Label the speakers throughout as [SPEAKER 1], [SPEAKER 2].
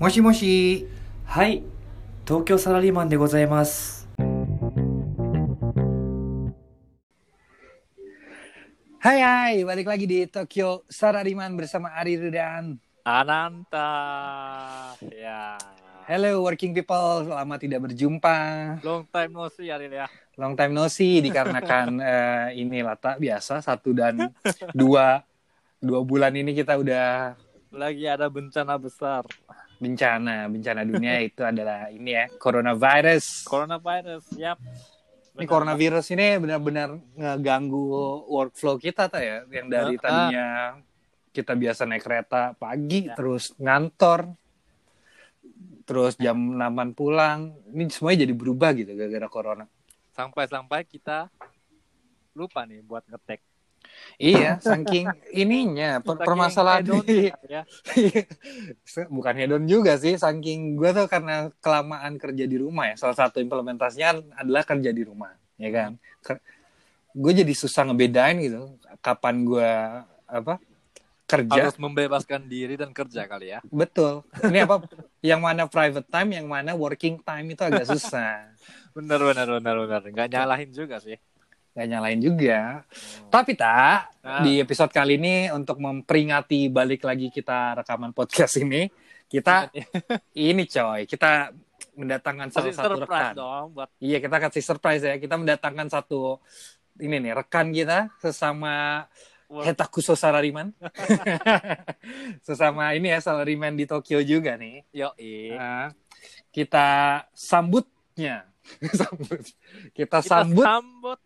[SPEAKER 1] もしもし。
[SPEAKER 2] はい、東京サラリーマンでございます。
[SPEAKER 1] Hai hai, balik lagi di Tokyo Sarariman bersama Ari Rudan.
[SPEAKER 3] Ananta. Ya.
[SPEAKER 1] Hello working people, lama tidak berjumpa.
[SPEAKER 3] Long time no see Aril ya.
[SPEAKER 1] Long time no see dikarenakan eh, ini tak biasa satu dan dua dua bulan ini kita udah
[SPEAKER 3] Lagi ada bencana besar.
[SPEAKER 1] bencana bencana dunia itu adalah ini ya coronavirus.
[SPEAKER 3] Coronavirus. Yap.
[SPEAKER 1] Ini coronavirus ini benar-benar ngeganggu workflow kita tuh ya, yang dari tadinya kita biasa naik kereta pagi,
[SPEAKER 3] Ya.
[SPEAKER 1] terus ngantor, terus jam 6 pulang, ini semuanya jadi berubah gitu gara-gara corona.
[SPEAKER 3] Sampai-sampai kita lupa nih buat ngetek.
[SPEAKER 1] Iya, saking ininya per-
[SPEAKER 3] Saking
[SPEAKER 1] permasalahan
[SPEAKER 3] hedon
[SPEAKER 1] di
[SPEAKER 3] ya.
[SPEAKER 1] bukan hedon juga sih, saking gue tuh karena kelamaan kerja di rumah ya. Salah satu implementasinya adalah kerja di rumah, ya kan. Gue jadi susah ngebedain gitu, kapan gue apa kerja.
[SPEAKER 3] Harus membebaskan diri dan kerja kali ya.
[SPEAKER 1] Betul. Ini apa? yang mana private time, yang mana working time itu agak susah.
[SPEAKER 3] Bener bener bener bener. Nggak nyalahin juga sih.
[SPEAKER 1] Gak nyalain juga. Tapi tak
[SPEAKER 3] Nah.
[SPEAKER 1] di episode kali ini untuk memperingati balik lagi kita rekaman podcast ini, kita ini coy, kita mendatangkan salah
[SPEAKER 3] Kasih
[SPEAKER 1] satu
[SPEAKER 3] surprise
[SPEAKER 1] rekan.
[SPEAKER 3] dong buat
[SPEAKER 1] Iya, kita kasih surprise ya. Kita mendatangkan satu ini nih rekan kita sesama
[SPEAKER 3] Wah.
[SPEAKER 1] Hetakuso Sarariman. sesama ini ya salaryman di Tokyo juga nih.
[SPEAKER 3] Yoi.
[SPEAKER 1] Nah, kita sambutnya. Sambut. Kita
[SPEAKER 3] Kita
[SPEAKER 1] sambut,
[SPEAKER 3] sambut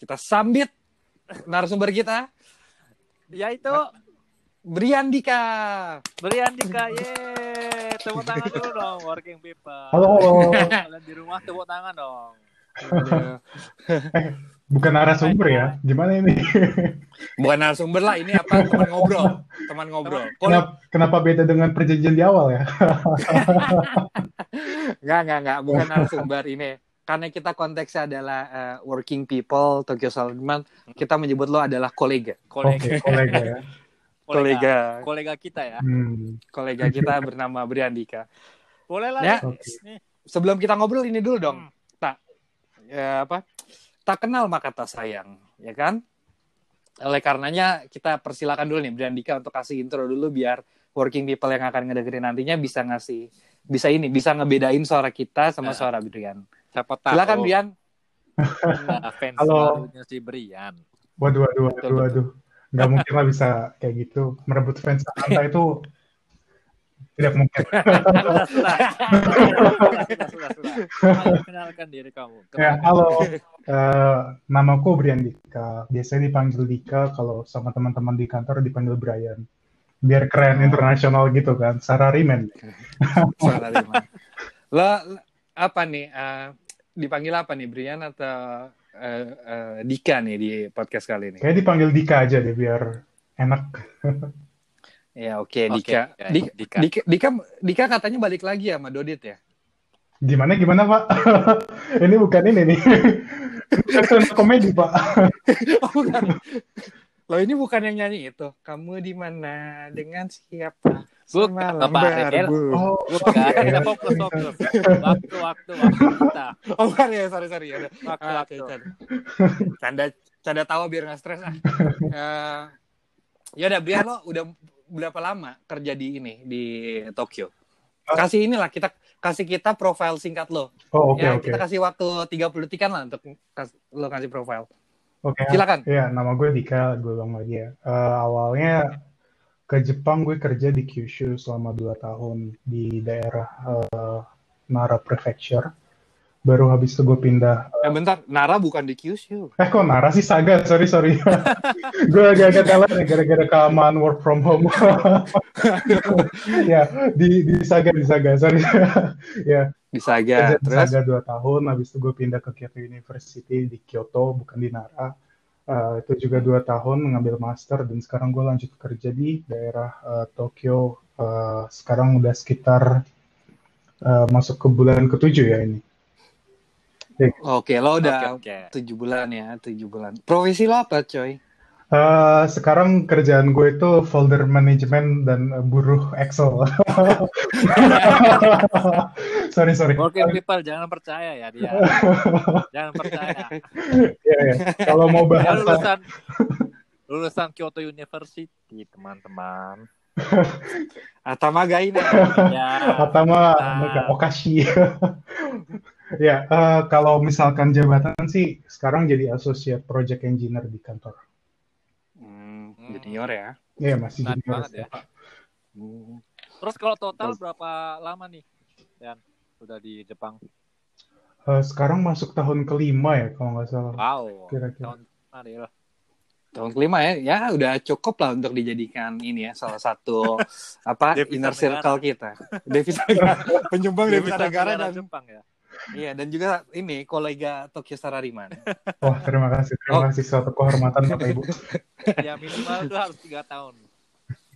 [SPEAKER 1] kita sambit narasumber kita,
[SPEAKER 3] yaitu
[SPEAKER 1] Briandika.
[SPEAKER 3] Berian Dika, ye. Tepuk tangan dulu dong, working people.
[SPEAKER 4] Halo, halo.
[SPEAKER 3] Kalian di rumah tepuk tangan dong.
[SPEAKER 4] Bukan narasumber ya? Gimana ini?
[SPEAKER 1] Bukan narasumber lah, ini apa? Teman ngobrol. Teman ngobrol.
[SPEAKER 4] Kenapa, kenapa beda dengan perjanjian di awal ya?
[SPEAKER 1] Enggak, enggak, enggak. Bukan narasumber ini. Karena kita konteksnya adalah eh, working people, Tokyo Salman, kita menyebut lo adalah kolega.
[SPEAKER 3] Kolega,
[SPEAKER 4] Oke, kolega ya.
[SPEAKER 1] Kolega.
[SPEAKER 3] kolega kita ya.
[SPEAKER 4] Hmm.
[SPEAKER 1] Kolega kita bernama Briandika.
[SPEAKER 3] Boleh lah
[SPEAKER 1] Ya.
[SPEAKER 3] Nih.
[SPEAKER 1] Sebelum kita ngobrol ini dulu dong.
[SPEAKER 3] Hmm.
[SPEAKER 1] Tak. Ya, apa? Tak kenal maka tak sayang, ya kan? Oleh karenanya kita persilakan dulu nih Briandika untuk kasih intro dulu biar working people yang akan ngedengerin nantinya bisa ngasih bisa ini bisa ngebedain suara kita sama
[SPEAKER 3] Ya.
[SPEAKER 1] suara Brian.
[SPEAKER 3] Siapa tahu.
[SPEAKER 1] Silakan Brian.
[SPEAKER 3] Nah, fans
[SPEAKER 4] Halo.
[SPEAKER 3] barunya si Brian.
[SPEAKER 4] Waduh, waduh,
[SPEAKER 1] Betul,
[SPEAKER 4] waduh, waduh. Nggak mungkin lah bisa kayak gitu. Merebut fans Anta itu tidak mungkin.
[SPEAKER 3] Sudah, sudah. Sudah, sudah, sudah, sudah. Ayo, Kenalkan diri kamu.
[SPEAKER 4] Ya, halo. Eh, namaku Brian Dika. Biasanya dipanggil Dika, kalau sama teman-teman di kantor dipanggil Brian. Biar keren internasional gitu kan. Sarariman.
[SPEAKER 1] Suara Brian. Apa nih? eh, dipanggil apa nih Brian atau eh, eh, Dika nih di podcast kali ini?
[SPEAKER 4] Kayak dipanggil Dika aja deh, biar enak.
[SPEAKER 1] Ya oke
[SPEAKER 3] Oke,
[SPEAKER 1] Dika.
[SPEAKER 3] ya,
[SPEAKER 1] Dika.
[SPEAKER 3] Dika.
[SPEAKER 1] Dika. Dika Dika katanya balik lagi sama Dodit ya.
[SPEAKER 4] Gimana, gimana, Pak? ini bukan ini nih. Komedi, Pak.
[SPEAKER 1] Oh, bukan. Loh ini bukan yang nyanyi itu. Kamu di mana dengan siapa?
[SPEAKER 3] Bukan,
[SPEAKER 1] Semalam
[SPEAKER 3] Bapak Ariel.
[SPEAKER 4] Oh,
[SPEAKER 3] Bukan, kita fokus, fokus. Waktu, waktu, waktu kita.
[SPEAKER 1] Oh bukan ya, sorry sorry ya.
[SPEAKER 3] Waktu,
[SPEAKER 1] Ah,
[SPEAKER 3] waktu.
[SPEAKER 1] oke, canda. canda tawa biar nggak stres ah. Eh, ya udah Brian lo udah berapa lama kerja di ini di Tokyo? Kasih inilah kita kasih kita profil singkat lo.
[SPEAKER 4] oh oke,
[SPEAKER 1] ya,
[SPEAKER 4] oke.
[SPEAKER 1] kita kasih waktu 30 detikan lah untuk kas- lo kasih profil.
[SPEAKER 4] Oke,
[SPEAKER 1] Silakan.
[SPEAKER 4] ya nama gue Dika, gue ulang lagi ya. Eh, awalnya ke Jepang gue kerja di Kyushu selama 2 tahun di daerah eh, Nara Prefecture. Baru habis itu gue pindah.
[SPEAKER 1] Eh bentar, Nara bukan di Kyushu.
[SPEAKER 4] Eh kok Nara sih Saga, sorry sorry. gue agak-agak nih gara-gara keamaan work from home. ya di di Saga di Saga, sorry. ya
[SPEAKER 1] Di Saga.
[SPEAKER 4] kerja di Saga 2 tahun, habis itu gue pindah ke Kyoto University di Kyoto, bukan di Nara. Eh, itu juga dua tahun mengambil master dan sekarang gue lanjut kerja di daerah eh, Tokyo. Eh, sekarang udah sekitar eh, masuk ke bulan ketujuh ya ini.
[SPEAKER 1] Oke, lo udah
[SPEAKER 3] Oke, oke.
[SPEAKER 1] tujuh bulan ya, tujuh bulan. Profesi lo apa, coy?
[SPEAKER 4] Eh, sekarang kerjaan gue itu folder management dan eh, buruh Excel. sorry sorry.
[SPEAKER 3] Working people jangan percaya ya dia. jangan percaya.
[SPEAKER 4] Ya, ya. Kalau mau
[SPEAKER 3] Dia
[SPEAKER 4] bahasa
[SPEAKER 3] lulusan lulusan Kyoto University, teman-teman.
[SPEAKER 1] Atamaga ini.
[SPEAKER 3] Ya.
[SPEAKER 4] Atama
[SPEAKER 3] Nah.
[SPEAKER 4] Okashi. ya, eh, kalau misalkan jabatan sih sekarang jadi associate project engineer di kantor.
[SPEAKER 1] Hmm, junior ya.
[SPEAKER 4] Iya masih
[SPEAKER 3] Menarik
[SPEAKER 4] junior
[SPEAKER 3] banget ya. Terus kalau total berapa lama nih? Yan, udah di Jepang.
[SPEAKER 4] Eh, sekarang masuk tahun kelima ya kalau nggak salah.
[SPEAKER 3] Wow.
[SPEAKER 4] Kira-kira.
[SPEAKER 3] Tahun mana ya?
[SPEAKER 1] Tahun kelima ya, ya udah cukup lah untuk dijadikan ini ya salah satu apa inner
[SPEAKER 3] negara.
[SPEAKER 1] circle kita. Devisa penyumbang devisa negara dan
[SPEAKER 3] Jepang ya.
[SPEAKER 1] Iya dan juga ini kolega Tokyo Sarariman.
[SPEAKER 4] Wah terima kasih terima
[SPEAKER 1] Oh.
[SPEAKER 4] kasih suatu kehormatan bapak ibu.
[SPEAKER 3] Ya minimal itu harus tiga tahun.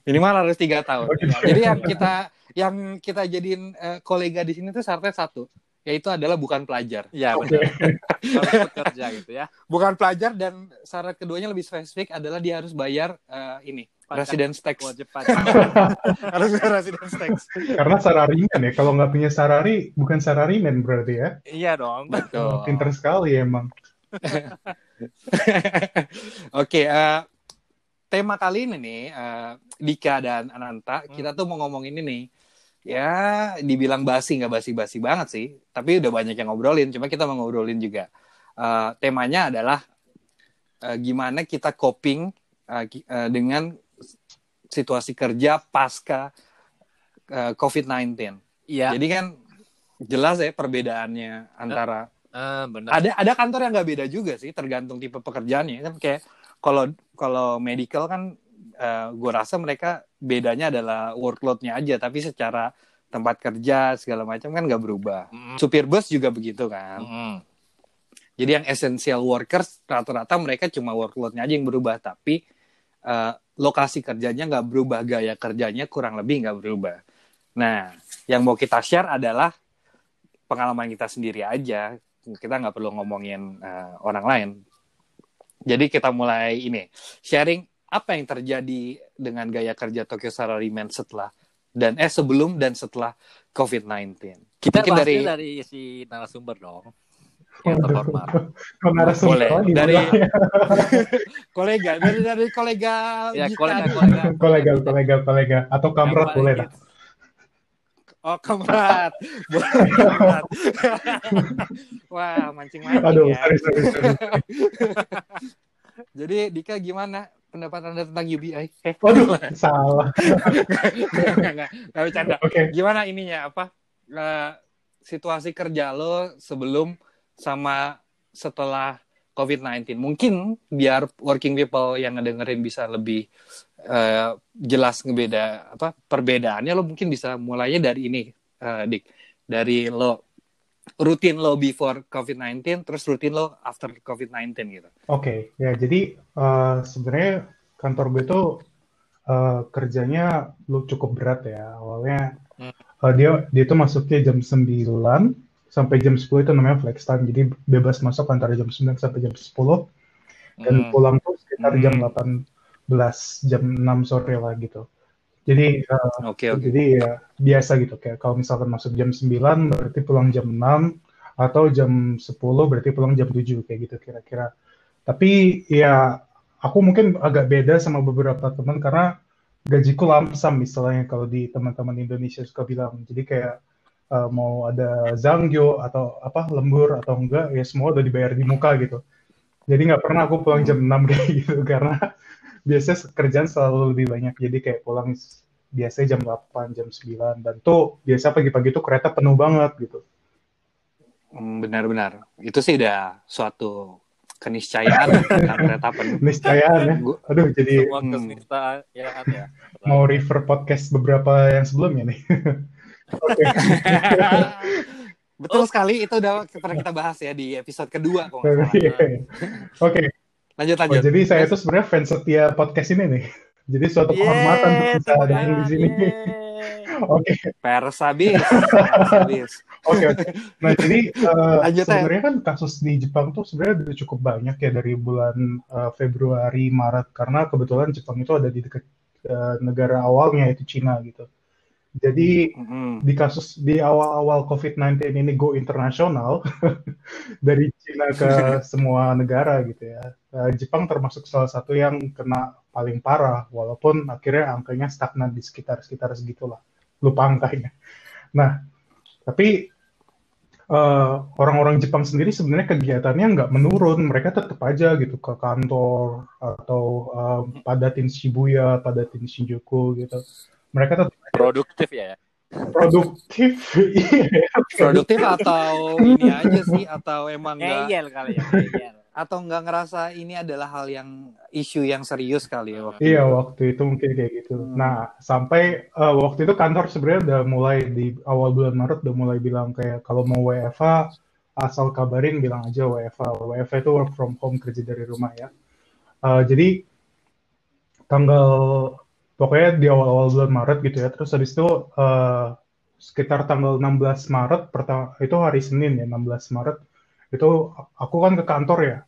[SPEAKER 1] Minimal harus tiga tahun.
[SPEAKER 4] Oke.
[SPEAKER 1] Jadi yang kita yang kita jadiin eh, kolega di sini tuh syaratnya satu, yaitu adalah bukan pelajar.
[SPEAKER 3] Iya benar. harus bekerja gitu ya.
[SPEAKER 1] Bukan pelajar dan syarat keduanya lebih spesifik adalah dia harus bayar eh, ini
[SPEAKER 3] Pajak.
[SPEAKER 1] residence tax.
[SPEAKER 3] Wajib pajak.
[SPEAKER 1] harus residence tax.
[SPEAKER 4] Karena sarariman ya kalau nggak punya sarari bukan sarariman berarti ya.
[SPEAKER 3] iya dong.
[SPEAKER 1] Betul.
[SPEAKER 4] Pinter sekali emang.
[SPEAKER 1] Oke, eh, tema kali ini nih, eh, Dika dan Ananta,
[SPEAKER 3] Hmm.
[SPEAKER 1] kita tuh mau ngomong ini nih. Ya, dibilang basi nggak basi-basi banget sih, tapi udah banyak yang ngobrolin. Cuma kita mau ngobrolin juga. Eh, temanya adalah eh, gimana kita coping ki- eh, dengan situasi kerja pasca eh, COVID-19.
[SPEAKER 3] Iya.
[SPEAKER 1] Jadi kan jelas ya perbedaannya antara
[SPEAKER 3] Eh, benar.
[SPEAKER 1] ada ada kantor yang nggak beda juga sih tergantung tipe pekerjaannya kan kayak kalau kalau medical kan gue rasa mereka bedanya adalah workloadnya aja tapi secara tempat kerja segala macam kan nggak berubah
[SPEAKER 3] Mm-mm.
[SPEAKER 1] supir bus juga begitu kan
[SPEAKER 3] Mm-mm.
[SPEAKER 1] jadi yang essential workers rata-rata mereka cuma workloadnya aja yang berubah tapi eh, lokasi kerjanya nggak berubah gaya kerjanya kurang lebih nggak berubah. Nah yang mau kita share adalah pengalaman kita sendiri aja. Kita nggak perlu ngomongin eh, orang lain. Jadi kita mulai ini sharing apa yang terjadi dengan gaya kerja Tokyo Salaryman setelah dan eh sebelum dan setelah COVID-19
[SPEAKER 3] Kita
[SPEAKER 1] Mungkin dari-
[SPEAKER 3] dari... si narasumber dong. Yang terhormat.
[SPEAKER 4] Lagi,
[SPEAKER 1] Dari-
[SPEAKER 4] boleh.
[SPEAKER 1] kolega dari dari kolega
[SPEAKER 3] Ya,
[SPEAKER 1] Gita.
[SPEAKER 3] kolega-kolega.
[SPEAKER 4] kolega kolega kolega atau kamrat boleh lah.
[SPEAKER 1] Oh, kamrat. Wah, mancing-mancing
[SPEAKER 4] Aduh,
[SPEAKER 1] ya.
[SPEAKER 4] sorry, sorry, sorry.
[SPEAKER 1] Jadi Dika gimana pendapat Anda tentang UBI? Eh,
[SPEAKER 4] Waduh, salah.
[SPEAKER 1] enggak, enggak, enggak bercanda.
[SPEAKER 4] Oke,
[SPEAKER 1] Gimana ininya apa? Eh, situasi kerja lo sebelum sama setelah COVID-19. Mungkin biar working people yang ngedengerin bisa lebih eh, jelas ngebeda apa perbedaannya lo mungkin bisa mulainya dari ini eh, Dik. Dari lo rutin lo before COVID-19 terus rutin lo after COVID-19 gitu.
[SPEAKER 4] Oke, ya jadi eh, sebenarnya kantor gue tuh eh, kerjanya lu cukup berat ya. Awalnya
[SPEAKER 3] Hmm.
[SPEAKER 4] eh, dia dia tuh masuknya jam 9 sampai jam 10 itu namanya flex time. Jadi bebas masuk antara jam 9 sampai jam 10 dan
[SPEAKER 3] Hmm.
[SPEAKER 4] pulang tuh sekitar jam
[SPEAKER 1] Hmm.
[SPEAKER 4] 18 jam 6 sore lah gitu. Jadi eh,
[SPEAKER 1] Oke, oke.
[SPEAKER 4] jadi ya biasa gitu kayak kalau misalkan masuk jam 9 berarti pulang jam 6 atau jam 10 berarti pulang jam 7 kayak gitu kira-kira. Tapi ya aku mungkin agak beda sama beberapa teman karena gajiku lamsam istilahnya kalau di teman-teman Indonesia suka bilang. Jadi kayak eh, mau ada zanggyo atau apa lembur atau enggak ya semua udah dibayar di muka gitu. Jadi nggak pernah aku pulang jam 6 kayak gitu karena biasanya kerjaan selalu lebih banyak. Jadi kayak pulang biasanya jam 8, jam 9 dan tuh biasa pagi-pagi tuh kereta penuh banget gitu.
[SPEAKER 1] Hmm, Benar-benar. Itu sih udah suatu keniscayaan kereta penuh.
[SPEAKER 4] Niscayaan ya. Aduh jadi
[SPEAKER 3] Semua
[SPEAKER 1] Hmm.
[SPEAKER 3] keniscayaan ya.
[SPEAKER 4] mau refer podcast beberapa yang sebelumnya nih.
[SPEAKER 1] Betul sekali, itu udah pernah kita bahas ya di episode kedua kok nggak salah.
[SPEAKER 4] Iya. Oke,
[SPEAKER 1] Lanjut
[SPEAKER 4] oh,
[SPEAKER 1] lanjut.
[SPEAKER 4] jadi saya tuh sebenarnya fans setia podcast ini nih. Jadi suatu kehormatan untuk bisa ada di sini. Oke,
[SPEAKER 1] habis, pers habis.
[SPEAKER 4] Oke, oke. Nah, jadi
[SPEAKER 1] Lanjut,
[SPEAKER 4] sebenarnya kan kasus di Jepang tuh sebenarnya udah cukup banyak ya dari bulan eh, Februari, Maret karena kebetulan Jepang itu ada di dekat eh, negara awalnya yaitu Cina gitu. Jadi
[SPEAKER 1] Mm-mm.
[SPEAKER 4] di kasus di awal-awal COVID-19 ini go internasional dari Cina ke semua negara gitu ya. Eh, Jepang termasuk salah satu yang kena paling parah walaupun akhirnya angkanya stagnan di sekitar-sekitar segitulah. Lupa angkanya. Nah, tapi eh, orang-orang Jepang sendiri sebenarnya kegiatannya nggak menurun, mereka tetap aja gitu ke kantor atau eh, padatin Shibuya, padatin Shinjuku gitu. Mereka tetap
[SPEAKER 3] Produktif ya.
[SPEAKER 4] produktif, iya.
[SPEAKER 1] Produktif atau ini aja sih atau emang enggak
[SPEAKER 3] Ngeyel kali ya. Ngeyel.
[SPEAKER 1] atau nggak ngerasa ini adalah hal yang isu yang serius kali ya waktu
[SPEAKER 4] Iya
[SPEAKER 1] itu.
[SPEAKER 4] waktu itu mungkin kayak gitu.
[SPEAKER 1] Hmm.
[SPEAKER 4] Nah sampai eh, waktu itu kantor sebenarnya udah mulai di awal bulan Maret udah mulai bilang kayak kalau mau WFA asal kabarin bilang aja WFA. WFA itu work from home kerja dari rumah ya. Eh, jadi tanggal pokoknya di awal-awal bulan Maret gitu ya. Terus habis itu eh, sekitar tanggal 16 Maret pertama itu hari Senin ya 16 Maret itu aku kan ke kantor ya.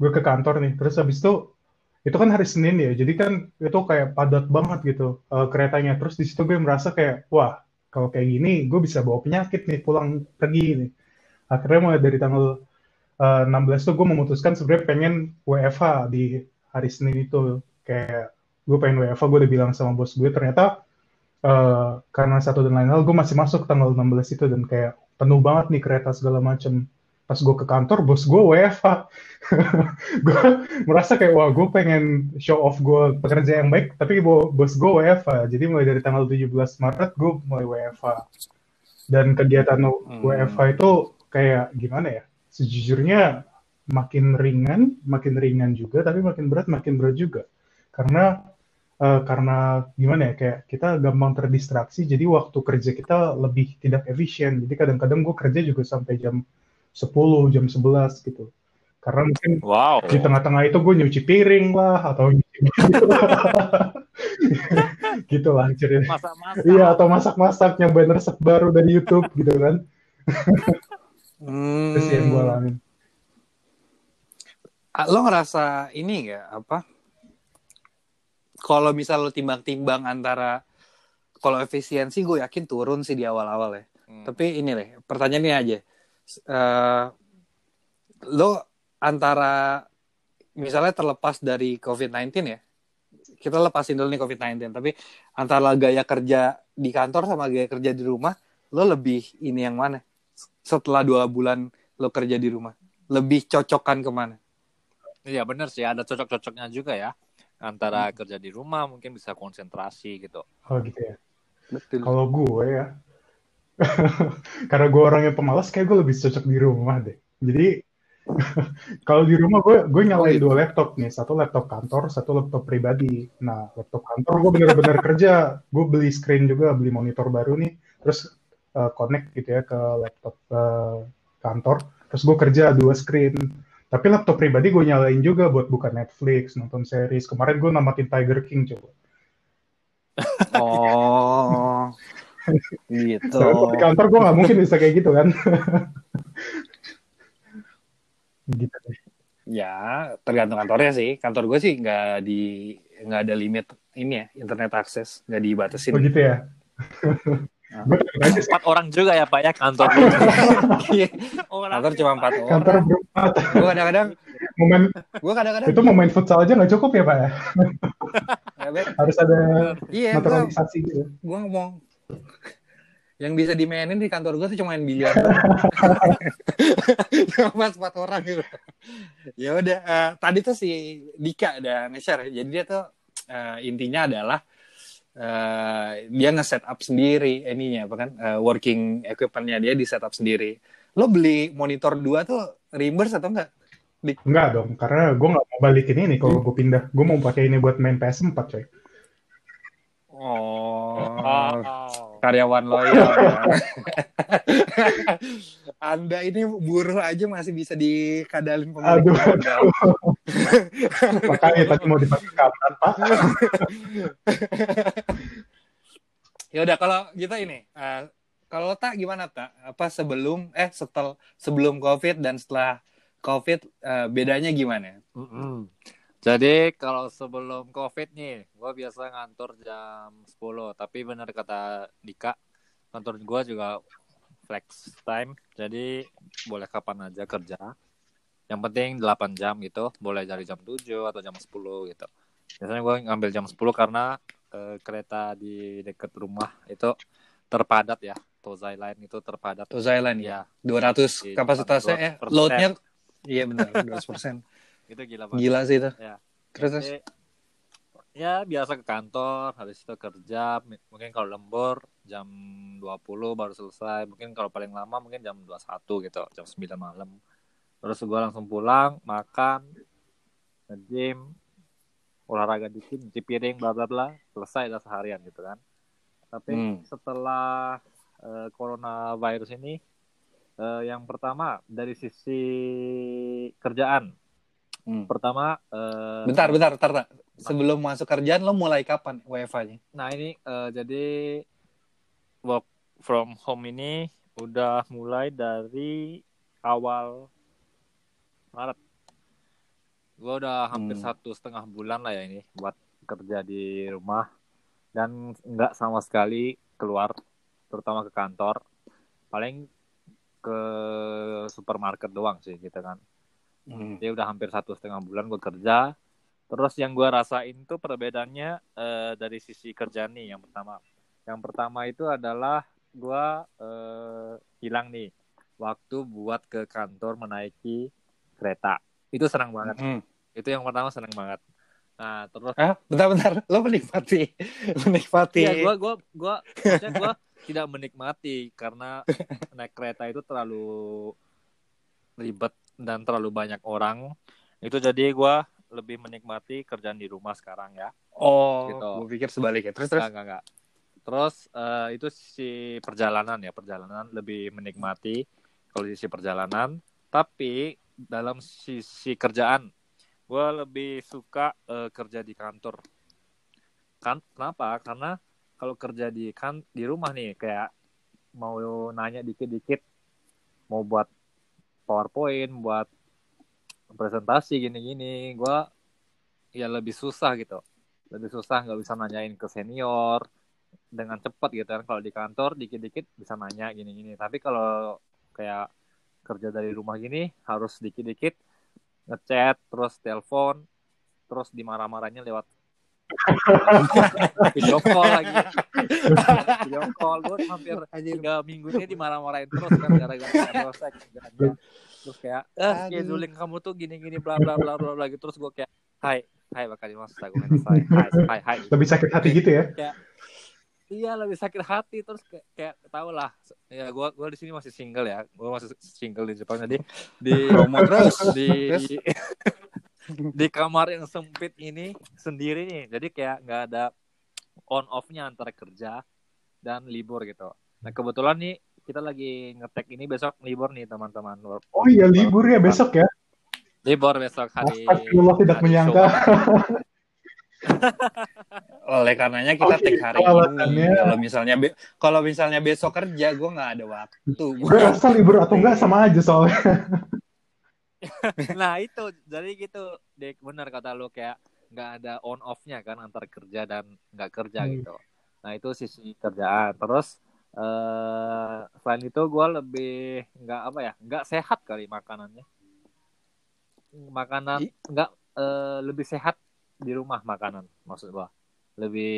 [SPEAKER 4] Gue ke kantor nih. Terus habis itu itu kan hari Senin ya, jadi kan itu kayak padat banget gitu eh, keretanya. Terus di situ gue merasa kayak, wah kalau kayak gini gue bisa bawa penyakit nih pulang pergi nih. Akhirnya mulai dari tanggal eh, 16 tuh gue memutuskan sebenarnya pengen WFH di hari Senin itu. Kayak gue pengen WFH, gue udah bilang sama bos gue ternyata eh, karena satu dan lain hal gue masih masuk tanggal 16 itu dan kayak penuh banget nih kereta segala macem. Pas gue ke kantor, bos gue WFH. gue merasa kayak wah gue pengen show off gue pekerja yang baik tapi bo- bos gue WFH jadi mulai dari tanggal 17 Maret gue mulai WFH dan kegiatan
[SPEAKER 1] Hmm.
[SPEAKER 4] WFH itu kayak gimana ya sejujurnya makin ringan makin ringan juga tapi makin berat makin berat juga karena eh, karena gimana ya kayak kita gampang terdistraksi jadi waktu kerja kita lebih tidak efisien jadi kadang-kadang gue kerja juga sampai jam 10 jam 11 gitu karena mungkin
[SPEAKER 3] Wow.
[SPEAKER 4] di tengah-tengah itu gue nyuci piring lah atau nyuci gitu lah cerita
[SPEAKER 3] Masak-masak.
[SPEAKER 4] iya atau masak-masak nyobain resep baru dari YouTube gitu kan
[SPEAKER 1] Hmm.
[SPEAKER 4] sih yang gue alamin
[SPEAKER 1] Lo ngerasa ini nggak apa? Kalau misal lo timbang-timbang antara kalau efisiensi gue yakin turun sih di awal-awal ya.
[SPEAKER 3] Hmm.
[SPEAKER 1] Tapi ini deh, pertanyaannya aja. Eh, lo antara misalnya terlepas dari COVID-19 ya, kita lepasin dulu nih COVID-19, tapi antara gaya kerja di kantor sama gaya kerja di rumah, lo lebih ini yang mana? Setelah dua bulan lo kerja di rumah, lebih cocokkan ke mana?
[SPEAKER 3] Iya benar sih ada cocok-cocoknya juga ya antara kerja di rumah mungkin bisa konsentrasi gitu.
[SPEAKER 4] oh gitu ya.
[SPEAKER 1] Betul.
[SPEAKER 4] kalau gue ya. Karena gue orangnya pemalas kayak gue lebih cocok di rumah deh. Jadi kalau di rumah gue gue nyalain
[SPEAKER 1] Oh, gitu.
[SPEAKER 4] dua laptop nih. Satu laptop kantor satu laptop pribadi. Nah laptop kantor gue bener-bener kerja. Gue beli screen juga beli monitor baru nih. Terus uh, connect gitu ya ke laptop uh, kantor. Terus gue kerja dua screen tapi laptop pribadi gue nyalain juga buat buka Netflix nonton series kemarin gue namatin Tiger King coba
[SPEAKER 1] Oh, gitu.
[SPEAKER 4] Soalnya di kantor gue nggak mungkin bisa kayak gitu kan gitu deh.
[SPEAKER 1] Ya, tergantung kantornya sih. Kantor gue sih nggak di nggak ada limit ini ya internet akses nggak dibatasin.
[SPEAKER 4] Oh gitu ya.
[SPEAKER 3] Empat orang juga ya Pak ya kantor. Orang
[SPEAKER 1] kantor cuma empat
[SPEAKER 4] kantor
[SPEAKER 1] orang.
[SPEAKER 4] berempat.
[SPEAKER 1] Gue kadang-kadang,
[SPEAKER 4] Momen
[SPEAKER 1] gue kadang-kadang.
[SPEAKER 4] itu mau main futsal aja nggak cukup ya pak ya.
[SPEAKER 1] Ya.
[SPEAKER 4] Harus ada
[SPEAKER 1] Iya, gue
[SPEAKER 4] naturalisasi gitu.
[SPEAKER 1] gue ngomong yang bisa dimainin di kantor gue tuh cuma main biliar cuma empat orang gitu ya udah eh, tadi tuh si Dika dan share ya. jadi dia tuh eh, intinya adalah eh, dia nge-set up sendiri ininya apa kan eh, working equipmentnya dia di setup sendiri lo beli monitor dua tuh reimburse atau enggak
[SPEAKER 4] Enggak dong, karena gue nggak mau balikin ini kalau gue pindah. Gue mau pakai ini buat main PS4 coy.
[SPEAKER 1] oh
[SPEAKER 3] Wow.
[SPEAKER 1] Karyawan loyal ya. Anda ini buruh aja masih bisa dikadalin
[SPEAKER 4] Aduh,
[SPEAKER 1] pemerintah.
[SPEAKER 4] aduh. Makanya tadi mau dipakai kapan pak?
[SPEAKER 1] ya udah kalau kita ini eh, kalau tak gimana tak? Apa sebelum eh setel sebelum COVID dan setelah COVID eh, bedanya gimana?
[SPEAKER 3] Mm-mm. Jadi kalau sebelum COVID nih, gue biasa ngantor jam 10. Tapi benar kata Dika, kantor gue juga flex time. Jadi boleh kapan aja kerja. Yang penting 8 jam gitu. Boleh dari jam 7 atau jam 10 gitu. Biasanya gue ngambil jam 10 karena eh, kereta di dekat rumah itu terpadat ya. Tozai Line itu terpadat.
[SPEAKER 1] Tuh Thailand ya.
[SPEAKER 3] Ya,
[SPEAKER 1] 200
[SPEAKER 3] Di
[SPEAKER 1] kapasitasnya ya.
[SPEAKER 3] 200%.
[SPEAKER 1] Loadnya iya benar 200%.
[SPEAKER 3] itu gila banget.
[SPEAKER 1] Gila sih itu.
[SPEAKER 3] Ya.
[SPEAKER 1] Terus terus.
[SPEAKER 3] Ya biasa ke kantor, habis itu kerja, mungkin kalau lembur jam 20 baru selesai, mungkin kalau paling lama mungkin jam 21 gitu, jam 9 malam. Terus gue langsung pulang, makan, nge-gym, olahraga dikit, cuci piring, bla bla bla, selesai dah seharian gitu kan. Tapi
[SPEAKER 1] Hmm.
[SPEAKER 3] setelah eh, coronavirus ini, eh, yang pertama dari sisi kerjaan,
[SPEAKER 1] Hmm.
[SPEAKER 3] pertama eh,
[SPEAKER 1] Bentar, bentar, bentar, tak. Sebelum masuk kerjaan lo mulai kapan WFA-nya?
[SPEAKER 3] Nah ini eh, jadi work from home ini udah mulai dari awal Maret. Gue udah hampir
[SPEAKER 1] Hmm.
[SPEAKER 3] satu setengah bulan lah ya ini buat kerja di rumah dan nggak sama sekali keluar, terutama ke kantor. Paling ke supermarket doang sih gitu kan.
[SPEAKER 1] Hmm.
[SPEAKER 3] Dia udah hampir satu setengah bulan gue kerja. Terus yang gue rasain tuh perbedaannya eh, dari sisi kerjaan nih yang pertama. Yang pertama itu adalah gue eh, hilang nih waktu buat ke kantor menaiki kereta. Itu senang banget.
[SPEAKER 1] Hmm.
[SPEAKER 3] Itu yang pertama senang banget. Nah terus
[SPEAKER 1] Ah, bentar, bentar. Lo menikmati, menikmati.
[SPEAKER 3] Iya, gue gua gua maksudnya gua tidak menikmati karena naik kereta itu terlalu ribet dan terlalu banyak orang. Itu jadi gua lebih menikmati kerjaan di rumah sekarang ya.
[SPEAKER 1] Oh,
[SPEAKER 3] Gitu.
[SPEAKER 1] gue pikir sebaliknya. Terus terus.
[SPEAKER 3] Enggak, enggak, enggak. Terus eh, itu sisi perjalanan ya, perjalanan lebih menikmati kalau sisi perjalanan. Tapi dalam sisi kerjaan, gue lebih suka eh, kerja di kantor. Kan kenapa? Karena kalau kerja di kan di rumah nih kayak mau nanya dikit-dikit, mau buat PowerPoint, buat presentasi gini-gini, gue ya lebih susah gitu. Lebih susah nggak bisa nanyain ke senior dengan cepat gitu kan. Kalau di kantor dikit-dikit bisa nanya gini-gini. Tapi kalau kayak kerja dari rumah gini harus dikit-dikit ngechat terus telepon terus dimarah-marahnya lewat video call lagi. Video call. Gue hampir tiga minggu ini dimarah-marahin terus kan gara-gara dosen terus kayak eh scheduling kamu tuh gini-gini bla bla bla bla bla gitu. Terus gue kayak hai hai bakal mas aku hai hai hai hai
[SPEAKER 4] Lebih sakit hati gitu ya?
[SPEAKER 3] iya lebih sakit hati. Terus kayak, kayak tau lah. Ya gua gua di sini masih single ya. Gua masih single di Jepang jadi di
[SPEAKER 1] Promo terus.
[SPEAKER 3] di di kamar yang sempit ini sendiri nih jadi kayak nggak ada on off-nya antara kerja dan libur gitu nah kebetulan nih kita lagi ngetek ini besok libur nih teman-teman
[SPEAKER 4] Oh iya libur ya besok ya?
[SPEAKER 3] libur besok hari
[SPEAKER 4] Astagfirullah tidak
[SPEAKER 3] hari
[SPEAKER 4] menyangka.
[SPEAKER 1] Oleh karenanya kita
[SPEAKER 4] Oke,
[SPEAKER 1] take hari ini. Kalau misalnya be- kalau misalnya besok kerja, gue nggak ada waktu.
[SPEAKER 4] Gue rasa libur atau enggak sama aja soalnya.
[SPEAKER 3] nah itu. Jadi gitu Dek benar kata lo kayak nggak ada on off-nya kan antara kerja dan nggak kerja
[SPEAKER 4] Hmm.
[SPEAKER 3] gitu. Nah itu sisi kerjaan. Terus eh selain itu gue lebih nggak apa ya nggak sehat kali makanannya. Makanan nggak eh, lebih sehat di rumah makanan maksud gue lebih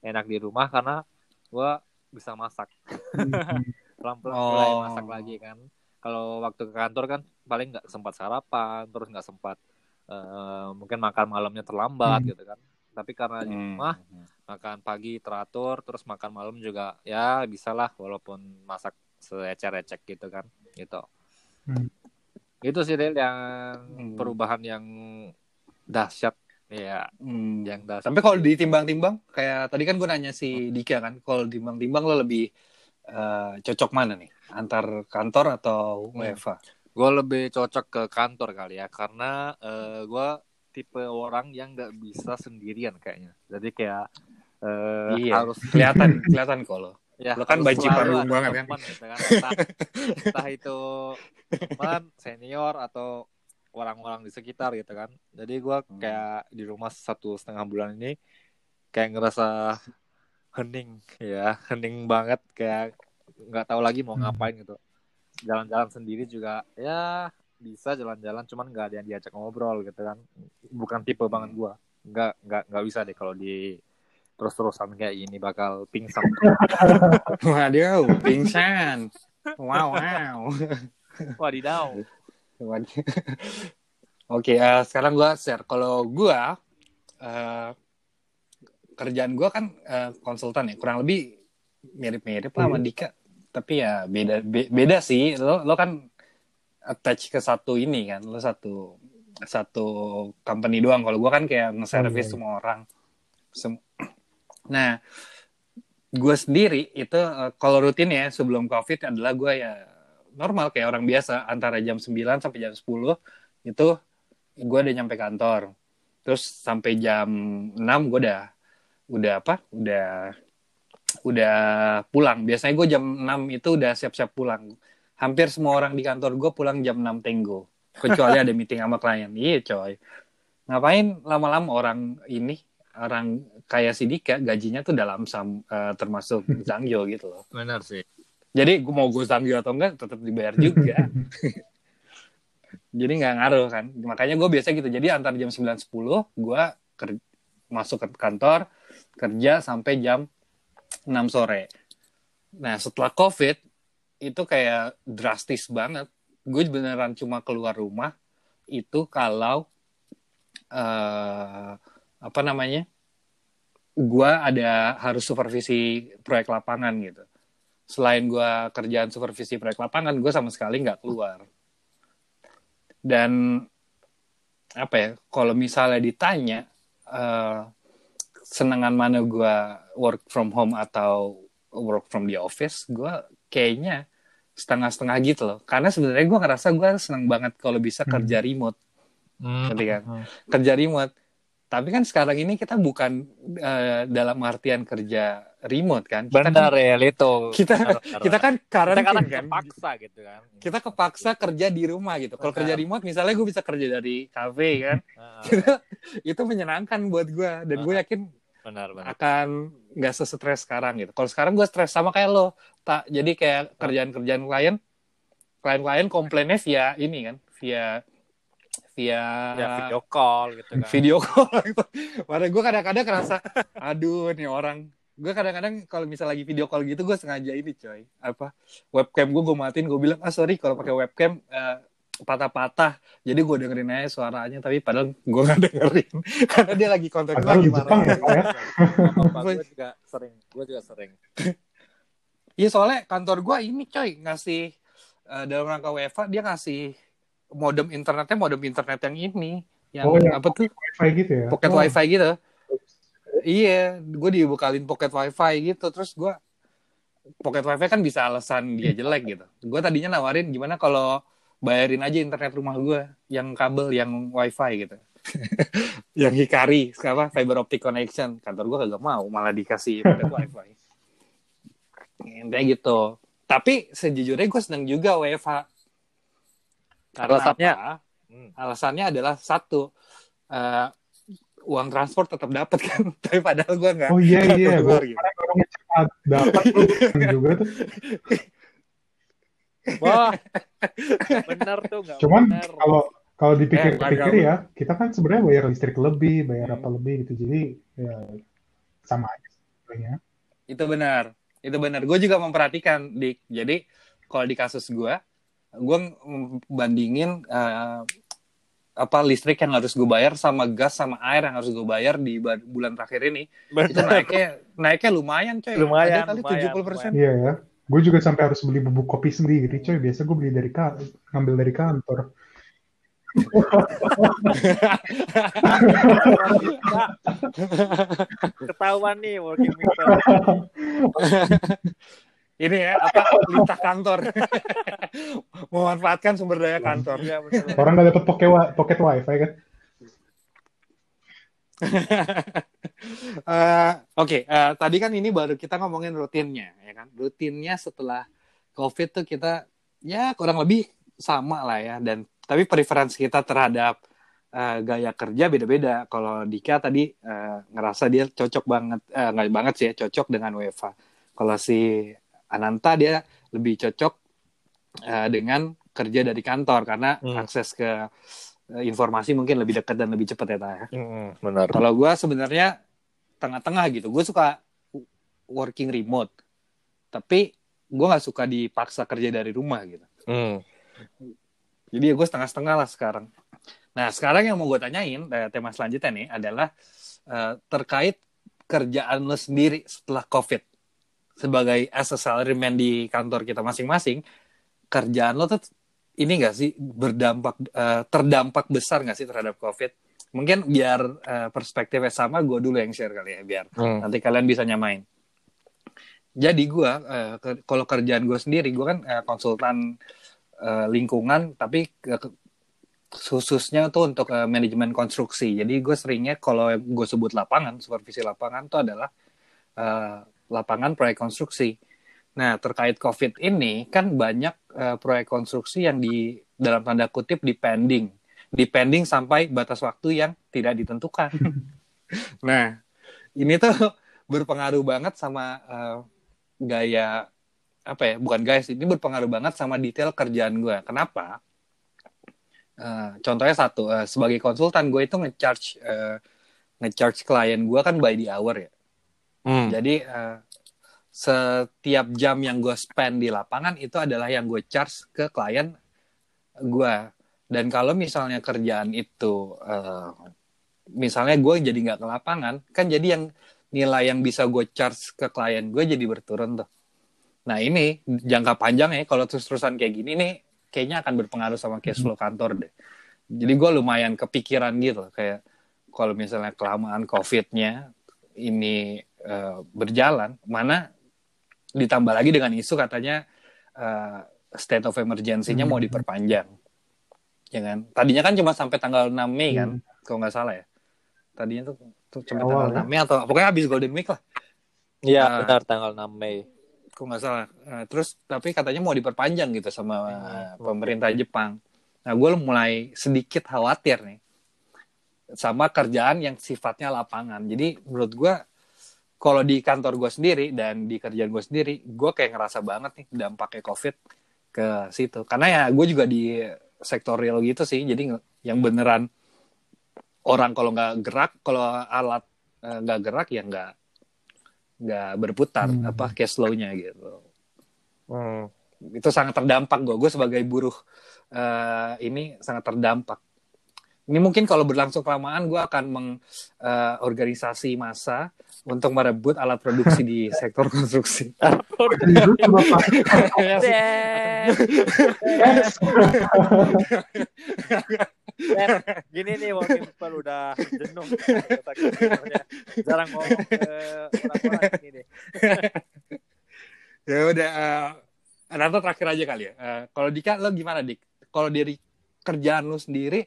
[SPEAKER 3] enak di rumah karena gue bisa masak. Pelan-pelan mulai
[SPEAKER 1] Oh.
[SPEAKER 3] masak lagi kan kalau waktu ke kantor kan paling nggak sempat sarapan terus nggak sempat eh, mungkin makan malamnya terlambat
[SPEAKER 4] Hmm.
[SPEAKER 3] gitu kan tapi karena di
[SPEAKER 1] Hmm.
[SPEAKER 3] rumah makan pagi teratur terus makan malam juga ya bisa lah walaupun masak seecek-ecek gitu kan gitu
[SPEAKER 4] Hmm.
[SPEAKER 3] itu sih Del yang
[SPEAKER 1] Hmm.
[SPEAKER 3] perubahan yang dahsyat ya
[SPEAKER 1] Hmm.
[SPEAKER 3] yang dahsyat
[SPEAKER 1] Tapi kalau ditimbang-timbang, kayak tadi kan gue nanya si Dika kan, kalau ditimbang-timbang lo lebih eh, cocok mana nih? Antar kantor atau. WFA?
[SPEAKER 3] gue lebih cocok ke kantor kali ya karena gue tipe orang yang nggak bisa sendirian kayaknya jadi kayak eh,
[SPEAKER 1] Iya.
[SPEAKER 3] harus
[SPEAKER 1] Kelihatan, kelihatan kalau.
[SPEAKER 3] ya
[SPEAKER 1] Lo kan banci panggung
[SPEAKER 3] ada
[SPEAKER 1] banget kan.
[SPEAKER 3] teman, gitu kan. Entah, entah itu teman senior atau orang-orang di sekitar gitu kan jadi gua
[SPEAKER 1] Hmm.
[SPEAKER 3] kayak di rumah satu setengah bulan ini kayak ngerasa hening ya hening banget kayak nggak tahu lagi mau
[SPEAKER 4] Hmm.
[SPEAKER 3] ngapain gitu jalan-jalan sendiri juga ya bisa jalan-jalan cuman nggak ada yang diajak ngobrol gitu kan bukan tipe banget gua nggak nggak nggak bisa deh kalau di terus-terusan kayak gini bakal pingsan
[SPEAKER 1] Waduh, pingsan. Wow, wow.
[SPEAKER 3] wadidaw.
[SPEAKER 1] Oke, eh, sekarang gua share. Kalau gua eh, kerjaan gua kan eh, konsultan ya, kurang lebih mirip-mirip lah sama
[SPEAKER 4] Iya.
[SPEAKER 1] Dika. Tapi ya beda be- beda sih. Lo lo kan attach ke satu ini kan, lo satu satu company doang. Kalau gua kan kayak nge-service
[SPEAKER 4] Oh, iya, iya.
[SPEAKER 1] semua orang. Sem- nah, gue sendiri itu eh, kalau rutin ya sebelum covid adalah gue ya normal kayak orang biasa antara jam 9 sampai jam 10 itu gue udah nyampe kantor terus sampai jam 6 gue udah udah apa udah udah pulang. Biasanya gue jam 6 itu udah siap-siap pulang. Hampir semua orang di kantor gue pulang jam 6 tenggo. Kecuali ada meeting sama klien. Iya coy. Ngapain lama-lama orang ini orang kayak si Dika gajinya tuh dalam sam eh, termasuk Zangyo gitu loh.
[SPEAKER 3] Benar sih.
[SPEAKER 1] Jadi gue mau gue Zangyo atau enggak tetap dibayar juga. Jadi nggak ngaruh kan. Makanya gue biasa gitu. Jadi antar jam 9.10 gue masuk ke kantor kerja sampai jam 6 sore. Nah setelah covid itu kayak drastis banget. Gue beneran cuma keluar rumah itu kalau eh apa namanya gue ada harus supervisi proyek lapangan gitu. Selain gue kerjaan supervisi proyek lapangan gue sama sekali nggak keluar. Dan apa ya kalau misalnya ditanya eh, senengan mana gue work from home atau work from the office gue kayaknya setengah-setengah gitu loh. Karena sebenarnya gue ngerasa gue seneng banget kalau bisa
[SPEAKER 4] Hmm.
[SPEAKER 1] kerja remote Ngerti kan?
[SPEAKER 3] Hmm.
[SPEAKER 1] kerja remote. Tapi kan sekarang ini kita bukan eh, dalam artian kerja remote kan? Kita
[SPEAKER 3] benar
[SPEAKER 1] kan,
[SPEAKER 3] ya itu
[SPEAKER 1] kita
[SPEAKER 3] Benar, benar.
[SPEAKER 1] kita kan
[SPEAKER 3] kita kadang
[SPEAKER 1] karantin kan?
[SPEAKER 3] kepaksa gitu kan.
[SPEAKER 1] Kita kepaksa kerja di rumah gitu. Kalau kerja remote misalnya gue bisa kerja dari kafe kan?
[SPEAKER 3] Heeh,
[SPEAKER 1] itu menyenangkan buat gue dan gue yakin
[SPEAKER 3] benar benar
[SPEAKER 1] akan nggak sesetres sekarang gitu kalau sekarang gue stres sama kayak lo tak jadi kayak kerjaan-kerjaan klien klien-klien komplainnya via ini kan via via
[SPEAKER 3] ya video call gitu kan
[SPEAKER 1] video call gitu. Padahal gue kadang-kadang ngerasa, aduh nih orang. Gue kadang-kadang kalau misal lagi video call gitu, gue sengaja ini coy. Apa, webcam gue gue matiin, gue bilang, ah sorry kalau pakai webcam eh, patah-patah. Jadi gue dengerin aja suaranya, tapi padahal gue gak dengerin. Karena dia lagi kontak lagi
[SPEAKER 4] Jepang ya, Pak ya.
[SPEAKER 3] gue juga sering gue juga sering
[SPEAKER 1] Iya soalnya kantor gue ini coy, ngasih, eh, dalam rangka WFA, dia ngasih modem internetnya, modem internet yang ini. Yang
[SPEAKER 4] Oh,
[SPEAKER 1] apa tuh?
[SPEAKER 4] Wifi gitu ya.
[SPEAKER 1] pocket
[SPEAKER 4] Oh,
[SPEAKER 1] wifi gitu iya gue dibukalin pocket wifi gitu terus gue pocket wifi kan bisa alasan dia jelek gitu gue tadinya nawarin gimana kalau bayarin aja internet rumah gue yang kabel yang wifi gitu yang hikari apa fiber optic connection kantor gue kagak mau malah dikasih wifi intinya gitu tapi sejujurnya gue seneng juga WFH karena
[SPEAKER 3] Alasannya?
[SPEAKER 1] apa?
[SPEAKER 3] Hmm.
[SPEAKER 1] alasannya adalah satu eh, uang transport tetap dapat kan tapi padahal gue nggak
[SPEAKER 4] Oh iya iya, gue
[SPEAKER 1] gitu.
[SPEAKER 4] dapat juga tuh.
[SPEAKER 3] Wah. Benar tuh nggak
[SPEAKER 4] Cuman kalau kalau dipikir-pikir
[SPEAKER 1] Eh,
[SPEAKER 4] ya, kita kan sebenarnya bayar listrik lebih, bayar
[SPEAKER 1] Hmm.
[SPEAKER 4] apa lebih gitu. Jadi ya sama aja sebenarnya.
[SPEAKER 1] itu benar. Itu benar. Gue juga memperhatikan dik. Jadi kalau di kasus gue gue bandingin eh, apa listrik yang harus gue bayar sama gas sama air yang harus gue bayar di bulan terakhir ini. Itu
[SPEAKER 3] benar.
[SPEAKER 1] naiknya naiknya lumayan coy.
[SPEAKER 3] Lumayan,
[SPEAKER 1] ada kali
[SPEAKER 3] lumayan,
[SPEAKER 1] tujuh puluh persen.
[SPEAKER 4] Iya ya. Gue juga sampai harus beli bubuk kopi sendiri, coy. Biasa gue beli dari kan ngambil dari kantor.
[SPEAKER 3] ketahuan nih working people
[SPEAKER 1] ini ya apa lintah kantor memanfaatkan sumber daya kantor
[SPEAKER 3] betul.
[SPEAKER 4] Orang nggak dapat pocket wifi kan?
[SPEAKER 1] Eh, Oke, eh, tadi kan ini baru kita ngomongin rutinnya, ya kan? Rutinnya setelah COVID tuh kita ya kurang lebih sama lah ya. Dan tapi preferensi kita terhadap eh, gaya kerja beda-beda. Kalau Dika tadi eh, ngerasa dia cocok banget, eh, nggak banget sih ya, cocok dengan WFA. Kalau si Ananta dia lebih cocok eh, dengan kerja dari kantor karena
[SPEAKER 3] Hmm.
[SPEAKER 1] akses ke informasi mungkin lebih dekat dan lebih cepat ya, Ta, ya.
[SPEAKER 3] benar.
[SPEAKER 1] Kalau gue sebenarnya tengah-tengah gitu. Gue suka working remote, tapi gue nggak suka dipaksa kerja dari rumah gitu.
[SPEAKER 3] Hmm.
[SPEAKER 1] Jadi ya gue setengah-setengah lah sekarang. Nah sekarang yang mau gue tanyain eh, tema selanjutnya nih adalah eh, terkait kerjaan lo sendiri setelah COVID sebagai as a salaryman di kantor kita masing-masing. Kerjaan lo tuh ini gak sih berdampak eh, terdampak besar gak sih terhadap COVID? Mungkin biar eh, perspektifnya sama, gue dulu yang share kali ya biar
[SPEAKER 3] Hmm.
[SPEAKER 1] nanti kalian bisa nyamain. Jadi gue ke- kalau kerjaan gue sendiri, gue kan eh, konsultan eh, lingkungan, tapi khususnya tuh untuk eh, manajemen konstruksi. Jadi gue seringnya kalau gue sebut lapangan, supervisi lapangan itu adalah eh, lapangan proyek konstruksi. Nah terkait COVID ini kan banyak eh, proyek konstruksi yang di dalam tanda kutip dipending, dipending sampai batas waktu yang tidak ditentukan. nah ini tuh berpengaruh banget sama eh, gaya apa ya bukan gaya sih ini berpengaruh banget sama detail kerjaan gue kenapa Eh, contohnya satu eh, sebagai konsultan gue itu ngecharge eh, ngecharge klien gue kan by the hour ya
[SPEAKER 3] Hmm.
[SPEAKER 1] jadi eh, setiap jam yang gue spend di lapangan itu adalah yang gue charge ke klien gue dan kalau misalnya kerjaan itu eh, misalnya gue jadi nggak ke lapangan kan jadi yang nilai yang bisa gue charge ke klien gue jadi berturun tuh. Nah ini jangka panjang ya kalau terus-terusan kayak gini nih kayaknya akan berpengaruh sama cash flow kantor deh. Jadi gue lumayan kepikiran gitu kayak kalau misalnya kelamaan covidnya ini eh, berjalan mana ditambah lagi dengan isu katanya eh, state of emergency-nya mau
[SPEAKER 4] Hmm.
[SPEAKER 1] diperpanjang ya kan tadinya kan cuma sampai tanggal 6 Mei kan
[SPEAKER 4] Hmm.
[SPEAKER 1] kalau nggak salah ya tadinya tuh, tuh cuma tanggal
[SPEAKER 4] ya.
[SPEAKER 1] 6 Mei atau pokoknya habis Golden Week lah
[SPEAKER 3] Iya,
[SPEAKER 1] Ah.
[SPEAKER 3] benar tanggal 6 Mei.
[SPEAKER 1] kok nggak salah Eh, terus tapi katanya mau diperpanjang gitu sama
[SPEAKER 3] Hmm.
[SPEAKER 1] eh, pemerintah Jepang nah gue mulai sedikit khawatir nih sama kerjaan yang sifatnya lapangan jadi menurut gue kalau di kantor gue sendiri dan di kerjaan gue sendiri gue kayak ngerasa banget nih dampaknya covid ke situ. Karena ya gue juga di sektor real gitu sih. Jadi yang beneran orang kalau nggak gerak kalau alat eh, nggak gerak ya nggak nggak berputar
[SPEAKER 4] Hmm.
[SPEAKER 1] apa cash flow-nya gitu.
[SPEAKER 3] Hmm.
[SPEAKER 1] itu sangat terdampak gue gue sebagai buruh eh, ini sangat terdampak ini mungkin kalau berlangsung kelamaan gue akan mengorganisasi massa untuk merebut alat produksi di sektor konstruksi.
[SPEAKER 3] Gini nih working people udah jenuh. Jarang ngomong ke orang-orang ini deh.
[SPEAKER 1] ya udah eh, Ananta terakhir aja kali ya Eh, kalau Dika lo gimana Dik kalau dari kerjaan lo sendiri